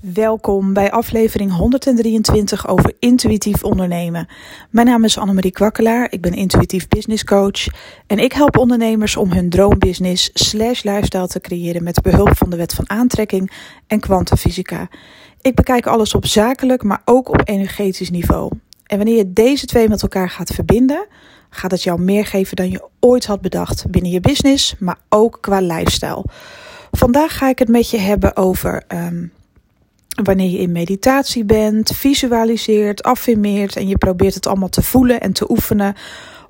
Welkom bij aflevering 123 over intuïtief ondernemen. Mijn naam is Annemarie Kwakkelaar, ik ben intuïtief business coach en ik help ondernemers om hun droombusiness slash lifestyle te creëren met behulp van de wet van aantrekking en kwantumfysica. Ik bekijk alles op zakelijk, maar ook op energetisch niveau. En wanneer je deze twee met elkaar gaat verbinden, gaat het jou meer geven dan je ooit had bedacht binnen je business, maar ook qua lifestyle. Vandaag ga ik het met je hebben over um, wanneer je in meditatie bent, visualiseert, affirmeert en je probeert het allemaal te voelen en te oefenen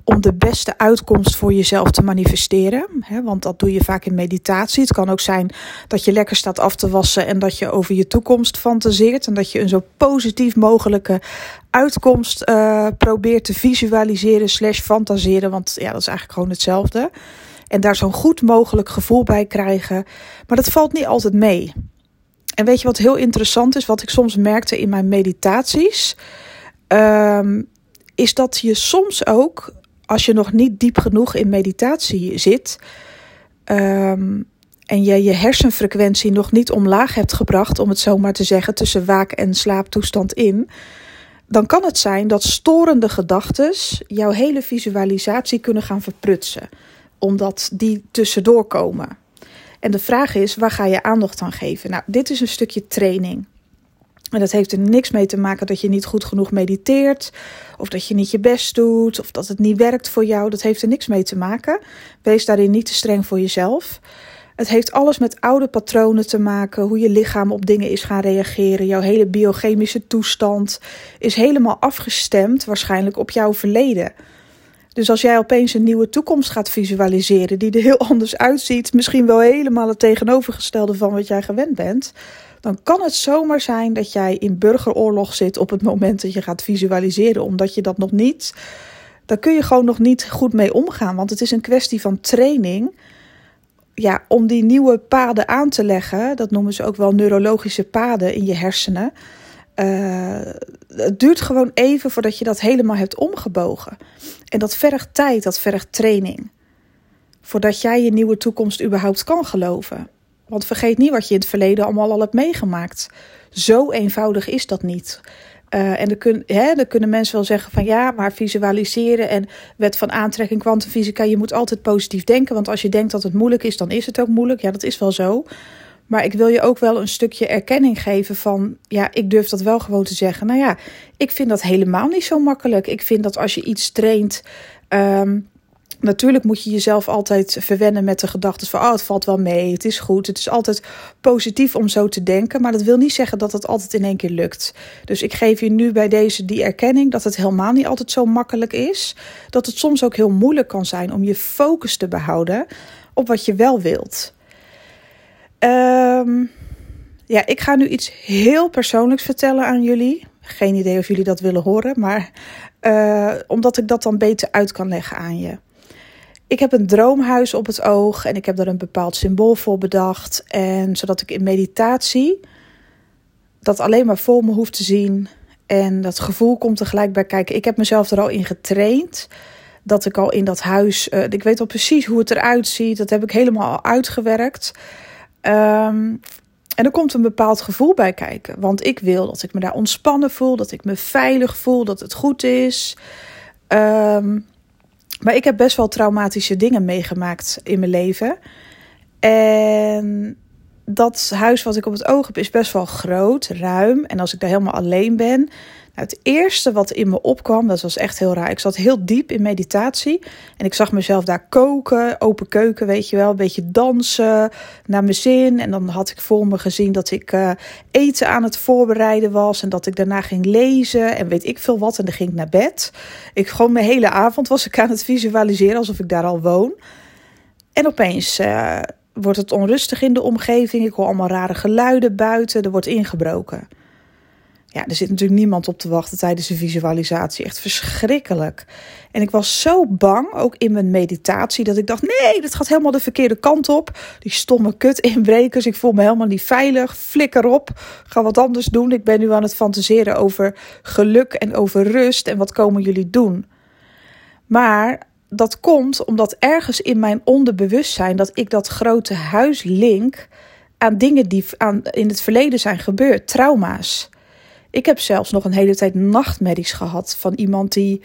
om de beste uitkomst voor jezelf te manifesteren. want dat doe je vaak in meditatie. Het kan ook zijn dat je lekker staat af te wassen en dat je over je toekomst fantaseert. En dat je een zo positief mogelijke uitkomst uh, probeert te visualiseren slash fantaseren. Want ja, dat is eigenlijk gewoon hetzelfde. En daar zo'n goed mogelijk gevoel bij krijgen. Maar dat valt niet altijd mee. En weet je wat heel interessant is, wat ik soms merkte in mijn meditaties, um, is dat je soms ook, als je nog niet diep genoeg in meditatie zit, um, en je je hersenfrequentie nog niet omlaag hebt gebracht, om het zo maar te zeggen, tussen waak- en slaaptoestand in, dan kan het zijn dat storende gedachten jouw hele visualisatie kunnen gaan verprutsen, omdat die tussendoor komen. En de vraag is, waar ga je aandacht aan geven? Nou, dit is een stukje training. En dat heeft er niks mee te maken dat je niet goed genoeg mediteert, of dat je niet je best doet, of dat het niet werkt voor jou. Dat heeft er niks mee te maken. Wees daarin niet te streng voor jezelf. Het heeft alles met oude patronen te maken, hoe je lichaam op dingen is gaan reageren. Jouw hele biochemische toestand is helemaal afgestemd waarschijnlijk op jouw verleden. Dus als jij opeens een nieuwe toekomst gaat visualiseren, die er heel anders uitziet, misschien wel helemaal het tegenovergestelde van wat jij gewend bent, dan kan het zomaar zijn dat jij in burgeroorlog zit op het moment dat je gaat visualiseren, omdat je dat nog niet. Daar kun je gewoon nog niet goed mee omgaan, want het is een kwestie van training. Ja, om die nieuwe paden aan te leggen, dat noemen ze ook wel neurologische paden in je hersenen. Uh, het duurt gewoon even voordat je dat helemaal hebt omgebogen. En dat vergt tijd, dat vergt training. Voordat jij je nieuwe toekomst überhaupt kan geloven. Want vergeet niet wat je in het verleden allemaal al hebt meegemaakt. Zo eenvoudig is dat niet. Uh, en dan, kun, hè, dan kunnen mensen wel zeggen van ja, maar visualiseren en wet van aantrekking, kwantumfysica, je moet altijd positief denken. Want als je denkt dat het moeilijk is, dan is het ook moeilijk. Ja, dat is wel zo. Maar ik wil je ook wel een stukje erkenning geven van, ja, ik durf dat wel gewoon te zeggen. Nou ja, ik vind dat helemaal niet zo makkelijk. Ik vind dat als je iets traint, um, natuurlijk moet je jezelf altijd verwennen met de gedachte van, oh, het valt wel mee, het is goed. Het is altijd positief om zo te denken, maar dat wil niet zeggen dat het altijd in één keer lukt. Dus ik geef je nu bij deze die erkenning dat het helemaal niet altijd zo makkelijk is. Dat het soms ook heel moeilijk kan zijn om je focus te behouden op wat je wel wilt. Um, ja, ik ga nu iets heel persoonlijks vertellen aan jullie. Geen idee of jullie dat willen horen, maar uh, omdat ik dat dan beter uit kan leggen aan je. Ik heb een droomhuis op het oog en ik heb daar een bepaald symbool voor bedacht. En zodat ik in meditatie dat alleen maar voor me hoef te zien. En dat gevoel komt er gelijk bij kijken. Ik heb mezelf er al in getraind. Dat ik al in dat huis. Uh, ik weet al precies hoe het eruit ziet. Dat heb ik helemaal al uitgewerkt. Um, en er komt een bepaald gevoel bij kijken. Want ik wil dat ik me daar ontspannen voel, dat ik me veilig voel, dat het goed is. Um, maar ik heb best wel traumatische dingen meegemaakt in mijn leven. En dat huis wat ik op het oog heb is best wel groot, ruim. En als ik daar helemaal alleen ben, nou, het eerste wat in me opkwam, dat was echt heel raar. Ik zat heel diep in meditatie en ik zag mezelf daar koken, open keuken, weet je wel, een beetje dansen naar mijn zin. En dan had ik voor me gezien dat ik uh, eten aan het voorbereiden was en dat ik daarna ging lezen en weet ik veel wat. En dan ging ik naar bed. Ik gewoon mijn hele avond was ik aan het visualiseren alsof ik daar al woon. En opeens uh, wordt het onrustig in de omgeving. Ik hoor allemaal rare geluiden buiten. Er wordt ingebroken. Ja, er zit natuurlijk niemand op te wachten tijdens de visualisatie. Echt verschrikkelijk. En ik was zo bang, ook in mijn meditatie, dat ik dacht: nee, dit gaat helemaal de verkeerde kant op. Die stomme kut inbrekers. Ik voel me helemaal niet veilig. Flikker op. Ga wat anders doen. Ik ben nu aan het fantaseren over geluk en over rust. En wat komen jullie doen? Maar dat komt omdat ergens in mijn onderbewustzijn dat ik dat grote huis link aan dingen die aan, in het verleden zijn gebeurd, trauma's. Ik heb zelfs nog een hele tijd nachtmerries gehad van iemand die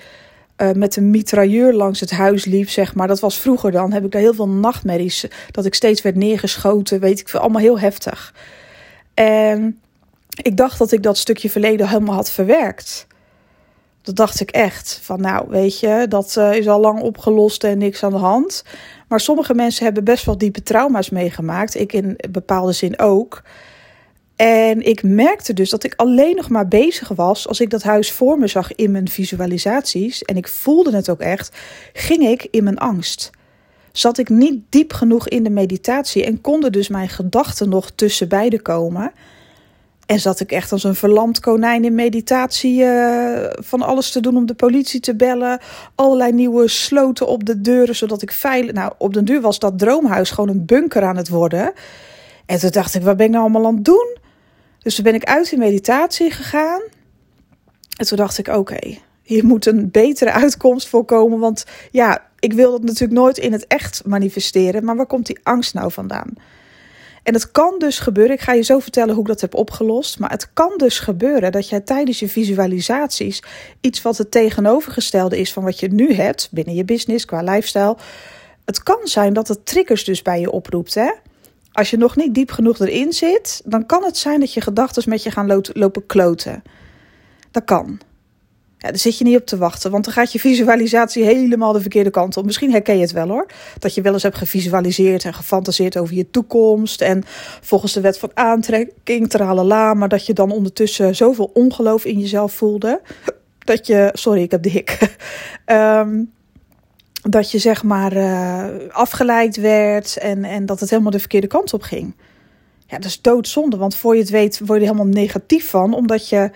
uh, met een mitrailleur langs het huis liep, zeg maar. Dat was vroeger dan. Heb ik daar heel veel nachtmerries. Dat ik steeds werd neergeschoten, weet ik veel. Allemaal heel heftig. En ik dacht dat ik dat stukje verleden helemaal had verwerkt. Dat dacht ik echt. Van nou, weet je, dat uh, is al lang opgelost en niks aan de hand. Maar sommige mensen hebben best wel diepe trauma's meegemaakt. Ik in bepaalde zin ook. En ik merkte dus dat ik alleen nog maar bezig was als ik dat huis voor me zag in mijn visualisaties. En ik voelde het ook echt. Ging ik in mijn angst. Zat ik niet diep genoeg in de meditatie en konden dus mijn gedachten nog tussen beide komen. En zat ik echt als een verlamd konijn in meditatie uh, van alles te doen om de politie te bellen. Allerlei nieuwe sloten op de deuren, zodat ik veilig... Nou, op den duur was dat droomhuis gewoon een bunker aan het worden. En toen dacht ik, wat ben ik nou allemaal aan het doen? Dus toen ben ik uit die meditatie gegaan. En toen dacht ik, oké, hier moet een betere uitkomst voor komen. Want ja, ik wil dat natuurlijk nooit in het echt manifesteren. Maar waar komt die angst nou vandaan? En het kan dus gebeuren, ik ga je zo vertellen hoe ik dat heb opgelost. Maar het kan dus gebeuren dat jij tijdens je visualisaties iets wat het tegenovergestelde is van wat je nu hebt binnen je business qua lifestyle. Het kan zijn dat het triggers dus bij je oproept. Hè? Als je nog niet diep genoeg erin zit, dan kan het zijn dat je gedachten met je gaan lopen kloten. Dat kan. Ja, daar zit je niet op te wachten, want dan gaat je visualisatie helemaal de verkeerde kant op. Misschien herken je het wel hoor. Dat je wel eens hebt gevisualiseerd en gefantaseerd over je toekomst. En volgens de wet van aantrekking, tralala. Maar dat je dan ondertussen zoveel ongeloof in jezelf voelde. Dat je, sorry, ik heb de hik. um, dat je zeg maar uh, afgeleid werd en, en dat het helemaal de verkeerde kant op ging. Ja, dat is doodzonde, want voor je het weet word je helemaal negatief van, omdat je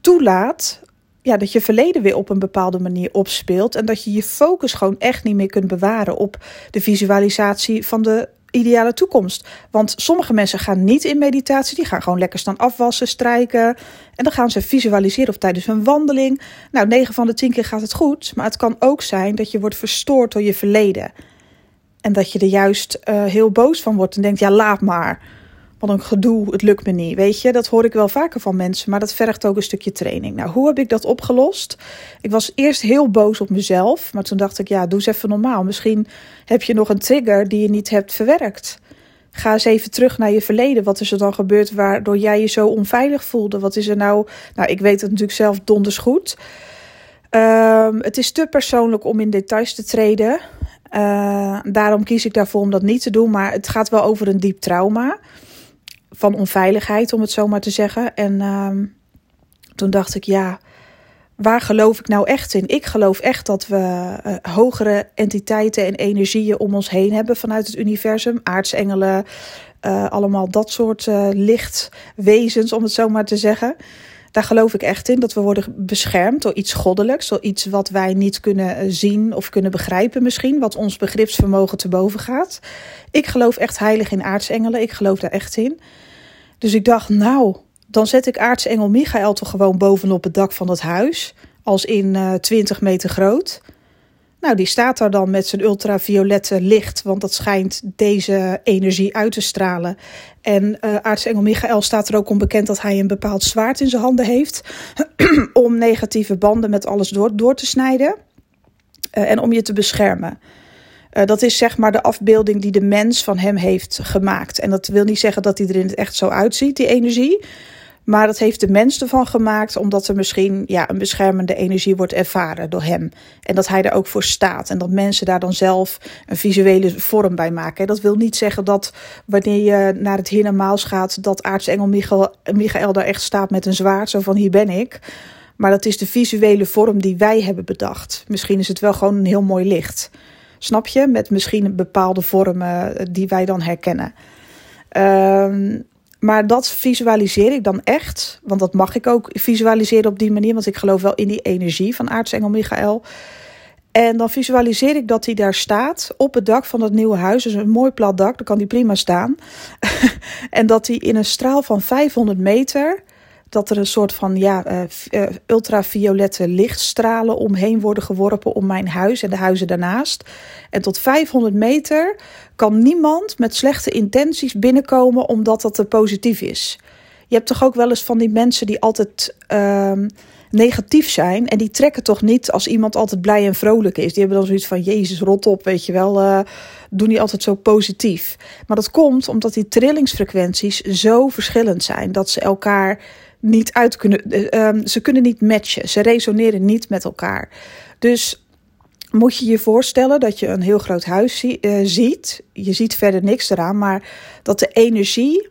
toelaat ja, dat je verleden weer op een bepaalde manier opspeelt en dat je je focus gewoon echt niet meer kunt bewaren op de visualisatie van de ideale toekomst. Want sommige mensen gaan niet in meditatie, die gaan gewoon lekker staan afwassen, strijken. En dan gaan ze visualiseren of tijdens een wandeling. Nou, 9 van de 10 keer gaat het goed, maar het kan ook zijn dat je wordt verstoord door je verleden. En dat je er juist uh, heel boos van wordt en denkt: ja, laat maar. Wat een gedoe, het lukt me niet. Weet je, dat hoor ik wel vaker van mensen, maar dat vergt ook een stukje training. Nou, hoe heb ik dat opgelost? Ik was eerst heel boos op mezelf, maar toen dacht ik, ja, doe eens even normaal. Misschien heb je nog een trigger die je niet hebt verwerkt. Ga eens even terug naar je verleden. Wat is er dan gebeurd waardoor jij je zo onveilig voelde? Wat is er nou? Nou, ik weet het natuurlijk zelf donders goed. Um, het is te persoonlijk om in details te treden. Uh, daarom kies ik daarvoor om dat niet te doen. Maar het gaat wel over een diep trauma van onveiligheid, om het zo maar te zeggen. En uh, toen dacht ik, ja, waar geloof ik nou echt in? Ik geloof echt dat we uh, hogere entiteiten en energieën om ons heen hebben vanuit het universum. Aartsengelen, uh, allemaal dat soort uh, lichtwezens, om het zo maar te zeggen. Daar geloof ik echt in, dat we worden beschermd door iets goddelijks, door iets wat wij niet kunnen zien of kunnen begrijpen misschien, wat ons begripsvermogen te boven gaat. Ik geloof echt heilig in aartsengelen, ik geloof daar echt in. Dus ik dacht, nou, dan zet ik aartsengel Michael toch gewoon bovenop het dak van het huis, als in uh, 20 meter groot. Nou, die staat daar dan met zijn ultraviolette licht, want dat schijnt deze energie uit te stralen. En uh, aartsengel Michael staat er ook om bekend dat hij een bepaald zwaard in zijn handen heeft, om negatieve banden met alles door, door te snijden uh, en om je te beschermen. Uh, dat is zeg maar de afbeelding die de mens van hem heeft gemaakt. En dat wil niet zeggen dat hij er in het echt zo uitziet, die energie. Maar dat heeft de mens ervan gemaakt omdat er misschien ja, een beschermende energie wordt ervaren door hem. En dat hij er ook voor staat. En dat mensen daar dan zelf een visuele vorm bij maken. Dat wil niet zeggen dat wanneer je naar het hiernamaals gaat, dat aartsengel Michael, Michael daar echt staat met een zwaard. Zo van hier ben ik. Maar dat is de visuele vorm die wij hebben bedacht. Misschien is het wel gewoon een heel mooi licht. Snap je? Met misschien bepaalde vormen die wij dan herkennen. Um, maar dat visualiseer ik dan echt. Want dat mag ik ook visualiseren op die manier. Want ik geloof wel in die energie van aartsengel Michael. En dan visualiseer ik dat hij daar staat op het dak van dat nieuwe huis. Dus een mooi plat dak, daar kan hij prima staan. en dat hij in een straal van 500 meter dat er een soort van ja, uh, ultraviolette lichtstralen omheen worden geworpen om mijn huis en de huizen daarnaast. En tot 500 meter kan niemand met slechte intenties binnenkomen omdat dat te positief is. Je hebt toch ook wel eens van die mensen die altijd uh, negatief zijn. En die trekken toch niet als iemand altijd blij en vrolijk is. Die hebben dan zoiets van: Jezus, rot op, weet je wel. Uh, doen die altijd zo positief. Maar dat komt omdat die trillingsfrequenties zo verschillend zijn dat ze elkaar niet uit kunnen. Uh, ze kunnen niet matchen. Ze resoneren niet met elkaar. Dus moet je je voorstellen dat je een heel groot huis uh, ziet. Je ziet verder niks eraan, maar dat de energie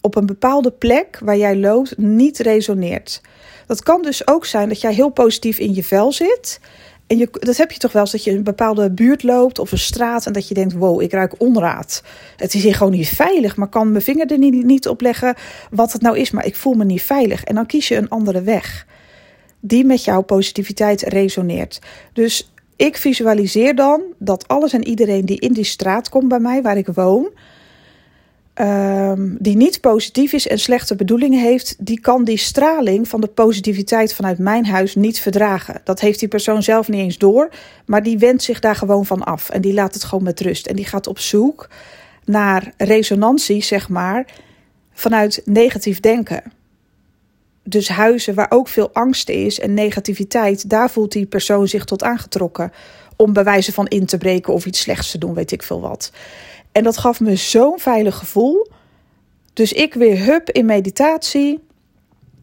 op een bepaalde plek waar jij loopt niet resoneert. Dat kan dus ook zijn dat jij heel positief in je vel zit. En je, dat heb je toch wel eens dat je een bepaalde buurt loopt of een straat en dat je denkt: wow, ik ruik onraad. Het is hier gewoon niet veilig, maar kan mijn vinger er niet, niet op leggen wat het nou is, maar ik voel me niet veilig. En dan kies je een andere weg die met jouw positiviteit resoneert. Dus ik visualiseer dan dat alles en iedereen die in die straat komt bij mij, waar ik woon, um, die niet positief is en slechte bedoelingen heeft, die kan die straling van de positiviteit vanuit mijn huis niet verdragen. Dat heeft die persoon zelf niet eens door, maar die wendt zich daar gewoon van af en die laat het gewoon met rust. En die gaat op zoek naar resonantie, zeg maar, vanuit negatief denken. Dus huizen waar ook veel angst is en negativiteit, daar voelt die persoon zich tot aangetrokken om bij wijze van in te breken of iets slechts te doen, weet ik veel wat. En dat gaf me zo'n veilig gevoel. Dus ik weer hup in meditatie.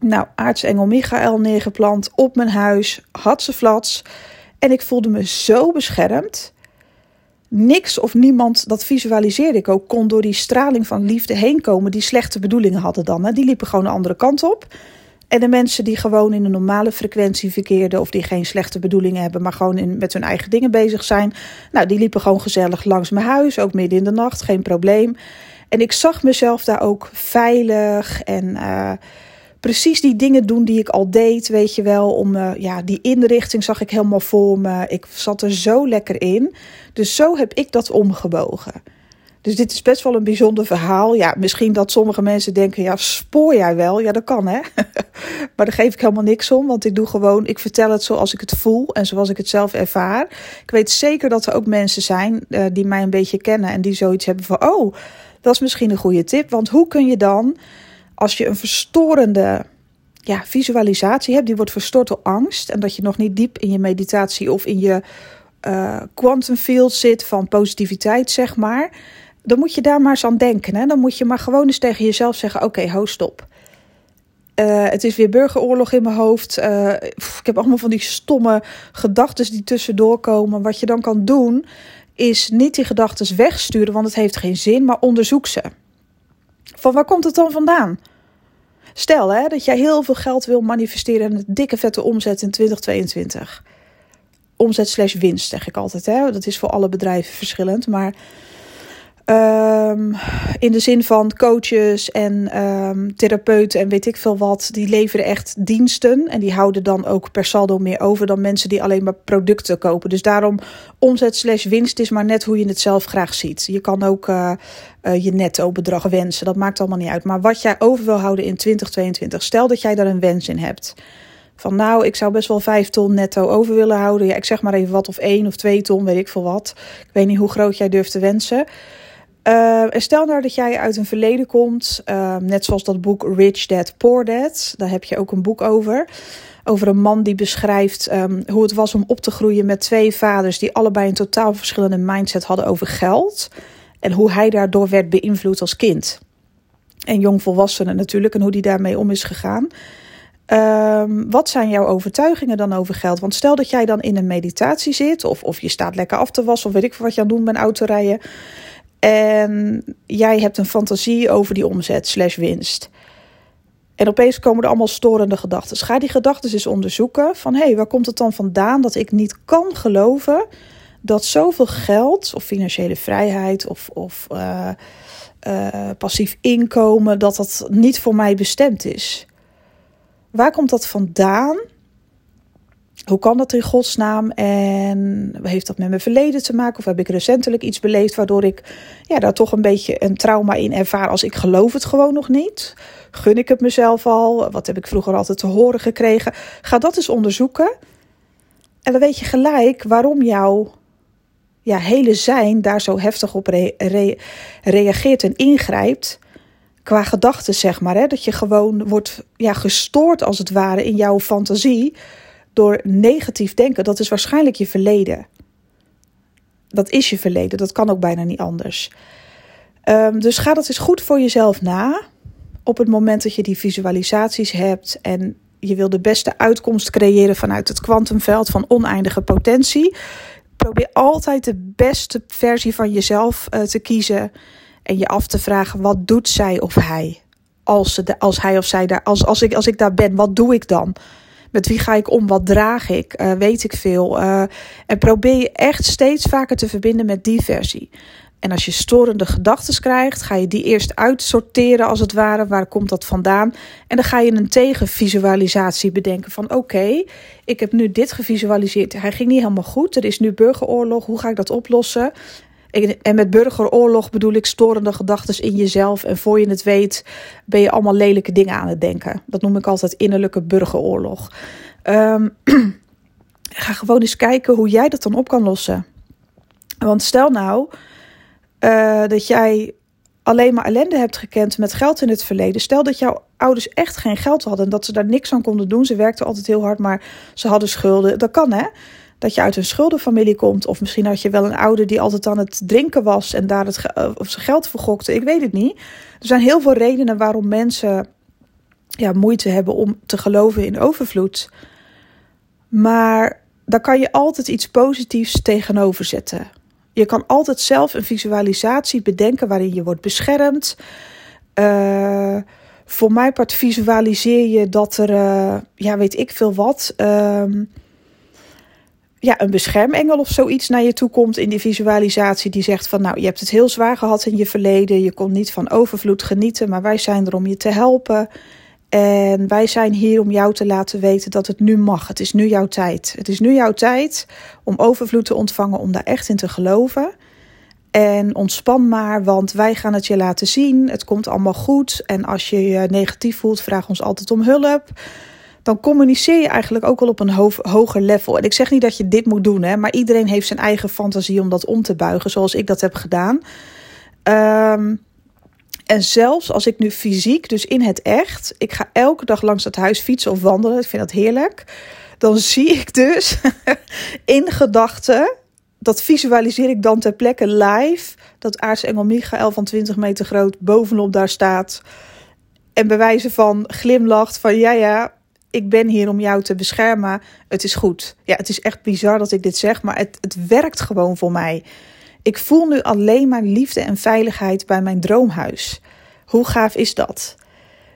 Nou, aartsengel Michael neergeplant op mijn huis. Had ze flats. En ik voelde me zo beschermd. Niks of niemand, dat visualiseerde ik ook, kon door die straling van liefde heen komen die slechte bedoelingen hadden dan. Hè. Die liepen gewoon de andere kant op. En de mensen die gewoon in een normale frequentie verkeerden, of die geen slechte bedoelingen hebben, maar gewoon met hun eigen dingen bezig zijn, nou, die liepen gewoon gezellig langs mijn huis, ook midden in de nacht, geen probleem. En ik zag mezelf daar ook veilig en uh, precies die dingen doen die ik al deed, weet je wel. Om, uh, ja, die inrichting zag ik helemaal voor me. Ik zat er zo lekker in. Dus zo heb ik dat omgebogen. Dus dit is best wel een bijzonder verhaal. Ja, misschien dat sommige mensen denken, ja, spoor jij wel? Ja, dat kan hè. maar daar geef ik helemaal niks om, want ik doe gewoon, ik vertel het zoals ik het voel en zoals ik het zelf ervaar. Ik weet zeker dat er ook mensen zijn uh, die mij een beetje kennen en die zoiets hebben van, oh, dat is misschien een goede tip. Want hoe kun je dan, als je een verstorende ja, visualisatie hebt, die wordt verstoord door angst en dat je nog niet diep in je meditatie of in je uh, quantum field zit van positiviteit, zeg maar dan moet je daar maar eens aan denken. Hè? Dan moet je maar gewoon eens tegen jezelf zeggen: Oké, okay, ho, stop. Uh, het is weer burgeroorlog in mijn hoofd. Uh, ik heb allemaal van die stomme gedachten die tussendoor komen. Wat je dan kan doen, is niet die gedachten wegsturen, want het heeft geen zin, maar onderzoek ze. Van waar komt het dan vandaan? Stel hè, dat jij heel veel geld wil manifesteren en een dikke vette omzet in 2022. Omzet slash winst, zeg ik altijd. Hè? Dat is voor alle bedrijven verschillend. Maar Um, in de zin van coaches en um, therapeuten en weet ik veel wat. Die leveren echt diensten. En die houden dan ook per saldo meer over dan mensen die alleen maar producten kopen. Dus daarom omzet slash winst is maar net hoe je het zelf graag ziet. Je kan ook uh, uh, je netto bedrag wensen. Dat maakt allemaal niet uit. Maar wat jij over wil houden in 2022. Stel dat jij daar een wens in hebt. Van nou, ik zou best wel vijf ton netto over willen houden. Ja, ik zeg maar even wat. Of één of twee ton, weet ik veel wat. Ik weet niet hoe groot jij durft te wensen. Uh, stel nou dat jij uit een verleden komt, uh, net zoals dat boek Rich Dad Poor Dad. Daar heb je ook een boek over. Over een man die beschrijft um, hoe het was om op te groeien met twee vaders die allebei een totaal verschillende mindset hadden over geld. En hoe hij daardoor werd beïnvloed als kind. En jongvolwassenen natuurlijk, en hoe die daarmee om is gegaan. Wat zijn jouw overtuigingen dan over geld? Want stel dat jij dan in een meditatie zit, of, of je staat lekker af te wassen, of weet ik wat je aan het doen bent, autorijden. En jij hebt een fantasie over die omzet slash winst. En opeens komen er allemaal storende gedachten. Ga die gedachten eens onderzoeken. Van hé, hey, waar komt het dan vandaan dat ik niet kan geloven dat zoveel geld of financiële vrijheid of, of uh, uh, passief inkomen, dat dat niet voor mij bestemd is? Waar komt dat vandaan hoe kan dat in godsnaam? En heeft dat met mijn verleden te maken? Of heb ik recentelijk iets beleefd waardoor ik ja, daar toch een beetje een trauma in ervaar als ik geloof het gewoon nog niet? Gun ik het mezelf al? Wat heb ik vroeger altijd te horen gekregen? Ga dat eens onderzoeken. En dan weet je gelijk waarom jouw ja, hele zijn daar zo heftig op reageert en ingrijpt. Qua gedachten, zeg maar. Hè? Dat je gewoon wordt ja, gestoord als het ware in jouw fantasie door negatief denken. Dat is waarschijnlijk je verleden. Dat is je verleden. Dat kan ook bijna niet anders. Um, dus ga dat eens goed voor jezelf na. Op het moment dat je die visualisaties hebt en je wil de beste uitkomst creëren vanuit het kwantumveld van oneindige potentie. Probeer altijd de beste versie van jezelf uh, te kiezen en je af te vragen: wat doet zij of hij? Als, ze, als hij of zij daar, als, als, ik, als ik daar ben, wat doe ik dan? Met wie ga ik om? Wat draag ik? Uh, weet ik veel? Uh, en probeer je echt steeds vaker te verbinden met die versie. En als je storende gedachten krijgt, ga je die eerst uitsorteren als het ware. Waar komt dat vandaan? En dan ga je een tegenvisualisatie bedenken van oké, ik heb nu dit gevisualiseerd. Hij ging niet helemaal goed. Er is nu burgeroorlog. Hoe ga ik dat oplossen? En met burgeroorlog bedoel ik storende gedachten in jezelf. En voor je het weet, ben je allemaal lelijke dingen aan het denken. Dat noem ik altijd innerlijke burgeroorlog. Um, ga gewoon eens kijken hoe jij dat dan op kan lossen. Want stel nou uh, dat jij alleen maar ellende hebt gekend met geld in het verleden. Stel dat jouw ouders echt geen geld hadden en dat ze daar niks aan konden doen. Ze werkten altijd heel hard, maar ze hadden schulden. Dat kan hè dat je uit een schuldenfamilie komt. Of misschien had je wel een ouder die altijd aan het drinken was en daar het, eh, of zijn geld vergokte. Ik weet het niet. Er zijn heel veel redenen waarom mensen ja, moeite hebben om te geloven in overvloed. Maar daar kan je altijd iets positiefs tegenover zetten. Je kan altijd zelf een visualisatie bedenken waarin je wordt beschermd. Uh, voor mijn part visualiseer je dat er, uh, ja, weet ik veel wat. Uh, ja, een beschermengel of zoiets naar je toe komt in die visualisatie. Die zegt van nou, je hebt het heel zwaar gehad in je verleden. Je kon niet van overvloed genieten, maar wij zijn er om je te helpen. En wij zijn hier om jou te laten weten dat het nu mag. Het is nu jouw tijd. Het is nu jouw tijd om overvloed te ontvangen, om daar echt in te geloven. En ontspan maar, want wij gaan het je laten zien. Het komt allemaal goed. En als je je negatief voelt, vraag ons altijd om hulp dan communiceer je eigenlijk ook al op een hoger level. En ik zeg niet dat je dit moet doen, hè, maar iedereen heeft zijn eigen fantasie om dat om te buigen, zoals ik dat heb gedaan. Um, en zelfs als ik nu fysiek, dus in het echt, ik ga elke dag langs het huis fietsen of wandelen, ik vind dat heerlijk. Dan zie ik dus in gedachten, dat visualiseer ik dan ter plekke live, dat aartsengel Michael van 20 meter groot bovenop daar staat. En bij wijze van glimlacht van ja ja, ik ben hier om jou te beschermen. Het is goed. Ja, het is echt bizar dat ik dit zeg, maar het, het werkt gewoon voor mij. Ik voel nu alleen maar liefde en veiligheid bij mijn droomhuis. Hoe gaaf is dat?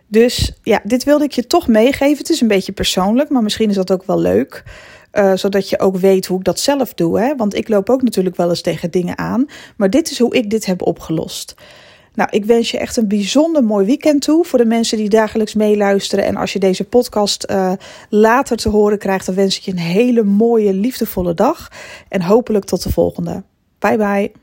Dus ja, dit wilde ik je toch meegeven. Het is een beetje persoonlijk, maar misschien is dat ook wel leuk. Uh, zodat je ook weet hoe ik dat zelf doe. Hè? Want ik loop ook natuurlijk wel eens tegen dingen aan. Maar dit is hoe ik dit heb opgelost. Nou, ik wens je echt een bijzonder mooi weekend toe voor de mensen die dagelijks meeluisteren. En als je deze podcast uh, later te horen krijgt, dan wens ik je een hele mooie, liefdevolle dag. En hopelijk tot de volgende. Bye bye.